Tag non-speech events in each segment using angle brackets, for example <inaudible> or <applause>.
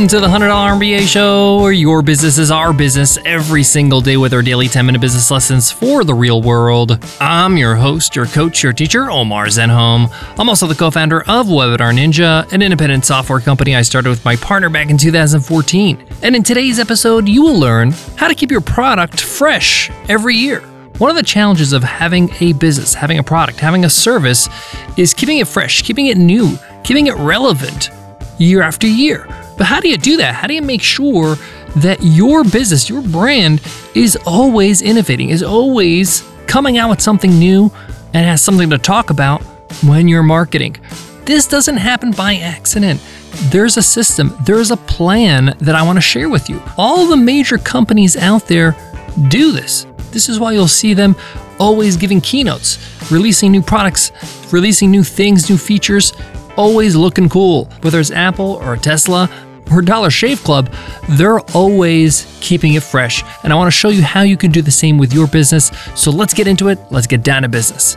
Welcome to the $100 MBA show, where your business is our business every single day with our daily 10 minute business lessons for the real world. I'm your host, your coach, your teacher, Omar Zenhom. I'm also the co founder of Webinar Ninja, an independent software company I started with my partner back in 2014. And in today's episode, you will learn how to keep your product fresh every year. One of the challenges of having a business, having a product, having a service is keeping it fresh, keeping it new, keeping it relevant year after year. But how do you do that? How do you make sure that your business, your brand is always innovating, is always coming out with something new and has something to talk about when you're marketing? This doesn't happen by accident. There's a system, there's a plan that I want to share with you. All the major companies out there do this. This is why you'll see them always giving keynotes, releasing new products, releasing new things, new features, always looking cool. Whether it's Apple or Tesla, or Dollar Shave Club, they're always keeping it fresh. And I want to show you how you can do the same with your business. So let's get into it. Let's get down to business.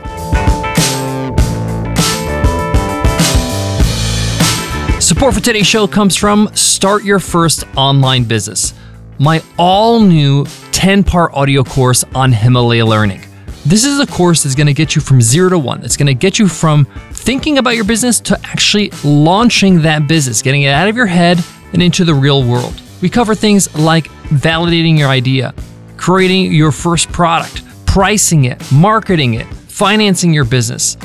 Support for today's show comes from Start Your First Online Business, my all new 10 part audio course on Himalaya Learning. This is a course that's going to get you from zero to one. It's going to get you from thinking about your business to actually launching that business, getting it out of your head and into the real world. We cover things like validating your idea, creating your first product, pricing it, marketing it, financing your business,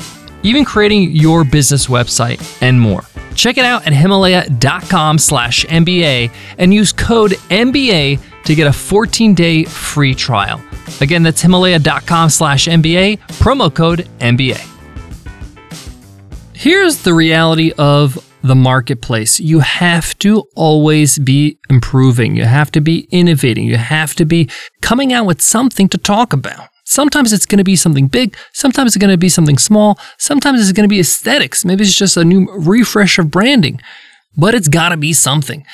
even creating your business website, and more. Check it out at himalaya.com slash MBA and use code MBA to get a 14-day free trial. Again, that's himalaya.com slash MBA, promo code MBA. Here's the reality of the marketplace. You have to always be improving. You have to be innovating. You have to be coming out with something to talk about. Sometimes it's going to be something big. Sometimes it's going to be something small. Sometimes it's going to be aesthetics. Maybe it's just a new refresh of branding, but it's got to be something.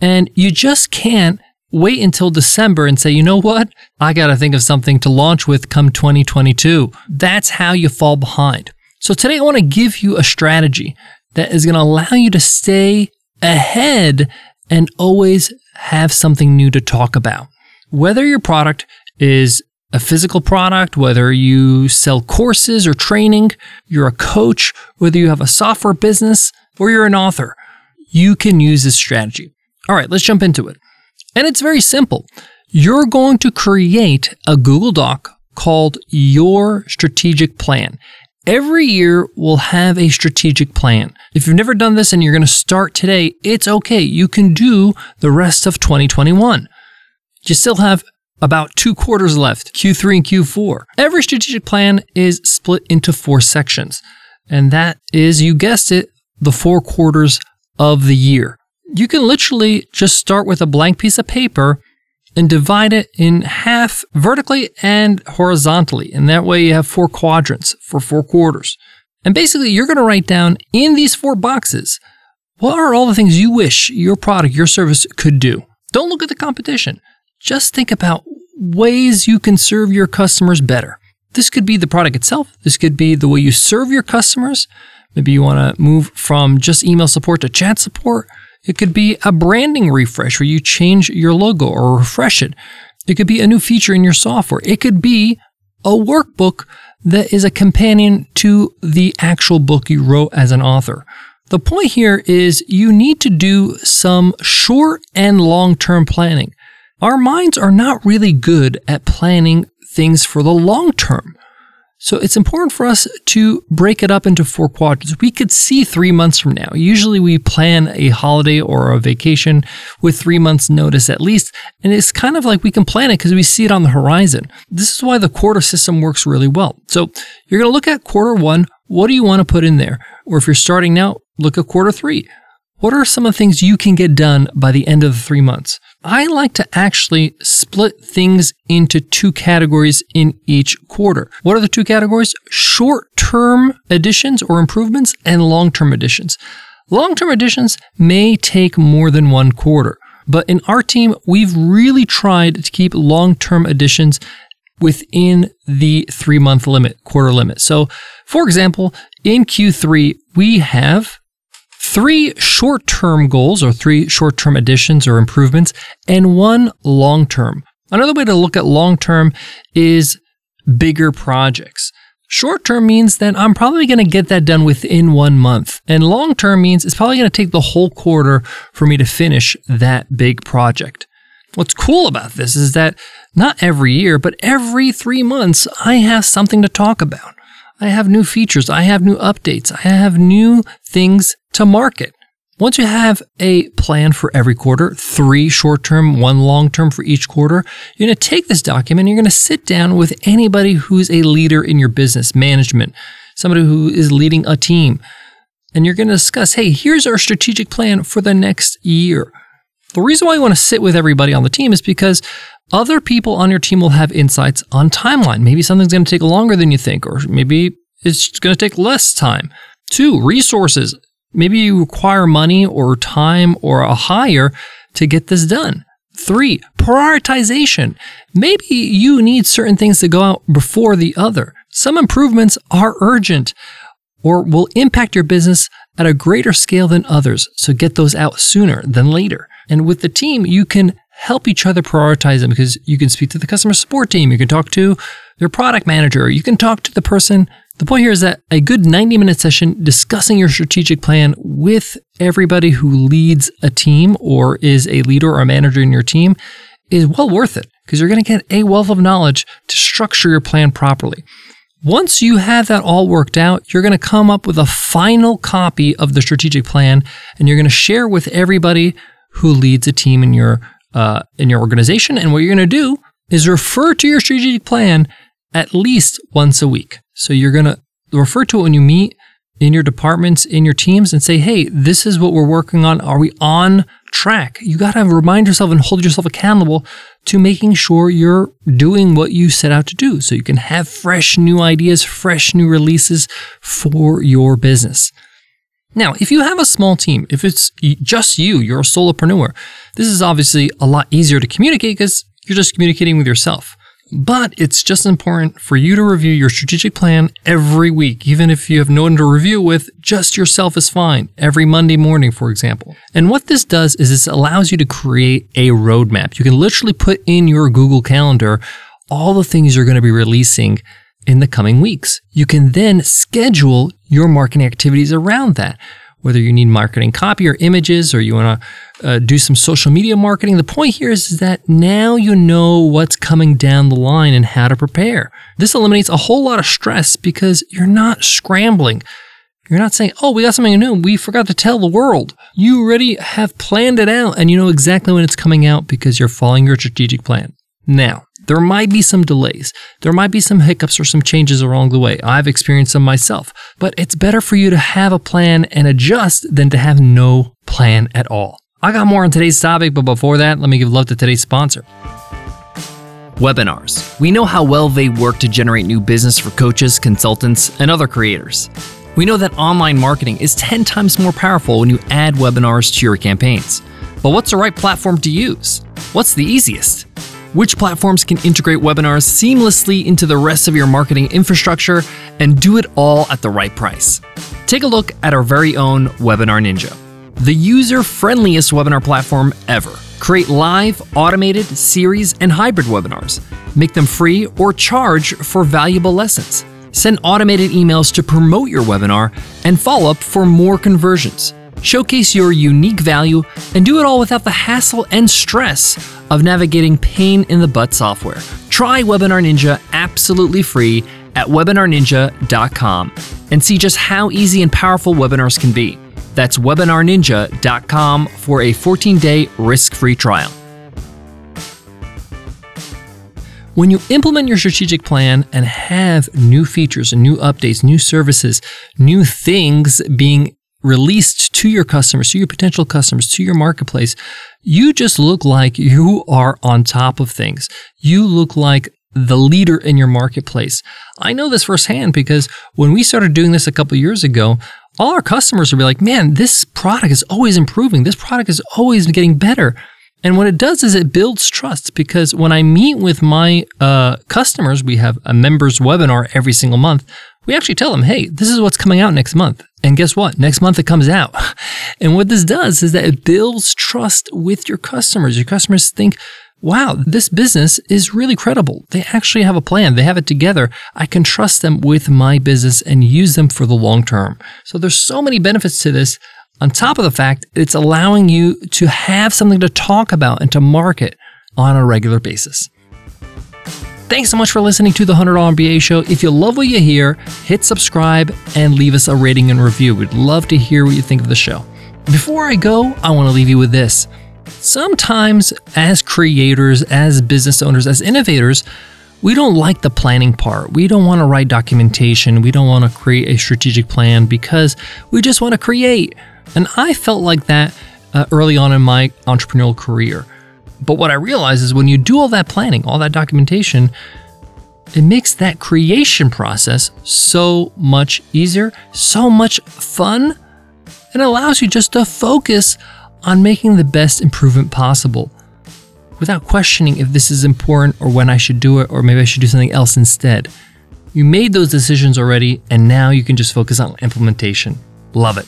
And you just can't wait until December and say, you know what? I got to think of something to launch with come 2022. That's how you fall behind. So today I want to give you a strategy that is going to allow you to stay ahead and always have something new to talk about. Whether your product is a physical product, whether you sell courses or training, you're a coach, whether you have a software business, or you're an author, you can use this strategy. All right, let's jump into it. And it's very simple. You're going to create a Google Doc called Your Strategic Plan. Every year we'll have a strategic plan. If you've never done this and you're going to start today, it's okay. You can do the rest of 2021. You still have about two quarters left, Q3 and Q4. Every strategic plan is split into four sections. And that is, you guessed it, the four quarters of the year. You can literally just start with a blank piece of paper and divide it in half vertically and horizontally. And that way you have four quadrants for four quarters. And basically, you're going to write down in these four boxes what are all the things you wish your product, your service could do. Don't look at the competition. Just think about ways you can serve your customers better. This could be the product itself. This could be the way you serve your customers. Maybe you want to move from just email support to chat support. It could be a branding refresh where you change your logo or refresh it. It could be a new feature in your software. It could be a workbook that is a companion to the actual book you wrote as an author. The point here is you need to do some short and long term planning. Our minds are not really good at planning things for the long term. So it's important for us to break it up into four quadrants. We could see three months from now. Usually we plan a holiday or a vacation with three months notice at least. And it's kind of like we can plan it because we see it on the horizon. This is why the quarter system works really well. So you're going to look at quarter one. What do you want to put in there? Or if you're starting now, look at quarter three. What are some of the things you can get done by the end of the three months? I like to actually split things into two categories in each quarter. What are the two categories? Short term additions or improvements and long term additions. Long term additions may take more than one quarter, but in our team, we've really tried to keep long term additions within the three month limit, quarter limit. So, for example, in Q3, we have three short term goals or three short term additions or improvements, and one long term. Another way to look at long term is bigger projects. Short term means that I'm probably going to get that done within one month. And long term means it's probably going to take the whole quarter for me to finish that big project. What's cool about this is that not every year, but every three months, I have something to talk about. I have new features. I have new updates. I have new things to market. Once you have a plan for every quarter, three short term, one long term for each quarter, you're going to take this document, you're going to sit down with anybody who's a leader in your business, management, somebody who is leading a team, and you're going to discuss hey, here's our strategic plan for the next year. The reason why you want to sit with everybody on the team is because other people on your team will have insights on timeline. Maybe something's going to take longer than you think, or maybe it's going to take less time. Two, resources. Maybe you require money or time or a hire to get this done. Three, prioritization. Maybe you need certain things to go out before the other. Some improvements are urgent or will impact your business at a greater scale than others. So get those out sooner than later. And with the team, you can help each other prioritize them because you can speak to the customer support team. You can talk to their product manager. You can talk to the person the point here is that a good 90 minute session discussing your strategic plan with everybody who leads a team or is a leader or a manager in your team is well worth it because you're going to get a wealth of knowledge to structure your plan properly. Once you have that all worked out, you're going to come up with a final copy of the strategic plan and you're going to share with everybody who leads a team in your uh, in your organization. And what you're going to do is refer to your strategic plan at least once a week. So you're going to refer to it when you meet in your departments, in your teams, and say, hey, this is what we're working on. Are we on track? You got to remind yourself and hold yourself accountable to making sure you're doing what you set out to do so you can have fresh new ideas, fresh new releases for your business. Now, if you have a small team, if it's just you, you're a solopreneur, this is obviously a lot easier to communicate because you're just communicating with yourself. But it's just important for you to review your strategic plan every week, even if you have no one to review with, just yourself is fine, every Monday morning, for example. And what this does is this allows you to create a roadmap. You can literally put in your Google Calendar all the things you're going to be releasing in the coming weeks. You can then schedule your marketing activities around that whether you need marketing copy or images or you want to uh, do some social media marketing. The point here is, is that now you know what's coming down the line and how to prepare. This eliminates a whole lot of stress because you're not scrambling. You're not saying, oh, we got something new. We forgot to tell the world. You already have planned it out and you know exactly when it's coming out because you're following your strategic plan. Now, there might be some delays. There might be some hiccups or some changes along the way. I've experienced them myself. But it's better for you to have a plan and adjust than to have no plan at all. I got more on today's topic, but before that, let me give love to today's sponsor. Webinars. We know how well they work to generate new business for coaches, consultants, and other creators. We know that online marketing is 10 times more powerful when you add webinars to your campaigns. But what's the right platform to use? What's the easiest? Which platforms can integrate webinars seamlessly into the rest of your marketing infrastructure and do it all at the right price. Take a look at our very own Webinar Ninja, the user friendliest webinar platform ever. Create live, automated, series, and hybrid webinars. Make them free or charge for valuable lessons. Send automated emails to promote your webinar and follow up for more conversions showcase your unique value, and do it all without the hassle and stress of navigating pain in the butt software. Try Webinar Ninja absolutely free at webinarninja.com and see just how easy and powerful webinars can be. That's webinarninja.com for a 14 day risk free trial. When you implement your strategic plan and have new features and new updates, new services, new things being released to your customers, to your potential customers, to your marketplace, you just look like you are on top of things. You look like the leader in your marketplace. I know this firsthand because when we started doing this a couple years ago, all our customers would be like, man, this product is always improving. This product is always getting better. And what it does is it builds trust because when I meet with my uh, customers, we have a members webinar every single month. We actually tell them, hey, this is what's coming out next month. And guess what? Next month it comes out. <laughs> And what this does is that it builds trust with your customers. Your customers think, wow, this business is really credible. They actually have a plan. They have it together. I can trust them with my business and use them for the long term. So there's so many benefits to this. On top of the fact, it's allowing you to have something to talk about and to market on a regular basis. Thanks so much for listening to the $100 MBA show. If you love what you hear, hit subscribe and leave us a rating and review. We'd love to hear what you think of the show. Before I go, I want to leave you with this. Sometimes, as creators, as business owners, as innovators, we don't like the planning part. We don't want to write documentation. We don't want to create a strategic plan because we just want to create. And I felt like that uh, early on in my entrepreneurial career. But what I realize is when you do all that planning, all that documentation, it makes that creation process so much easier, so much fun, and allows you just to focus on making the best improvement possible without questioning if this is important or when I should do it or maybe I should do something else instead. You made those decisions already, and now you can just focus on implementation. Love it.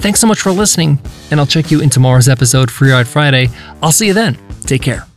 Thanks so much for listening, and I'll check you in tomorrow's episode, Free Ride Friday. I'll see you then. Take care.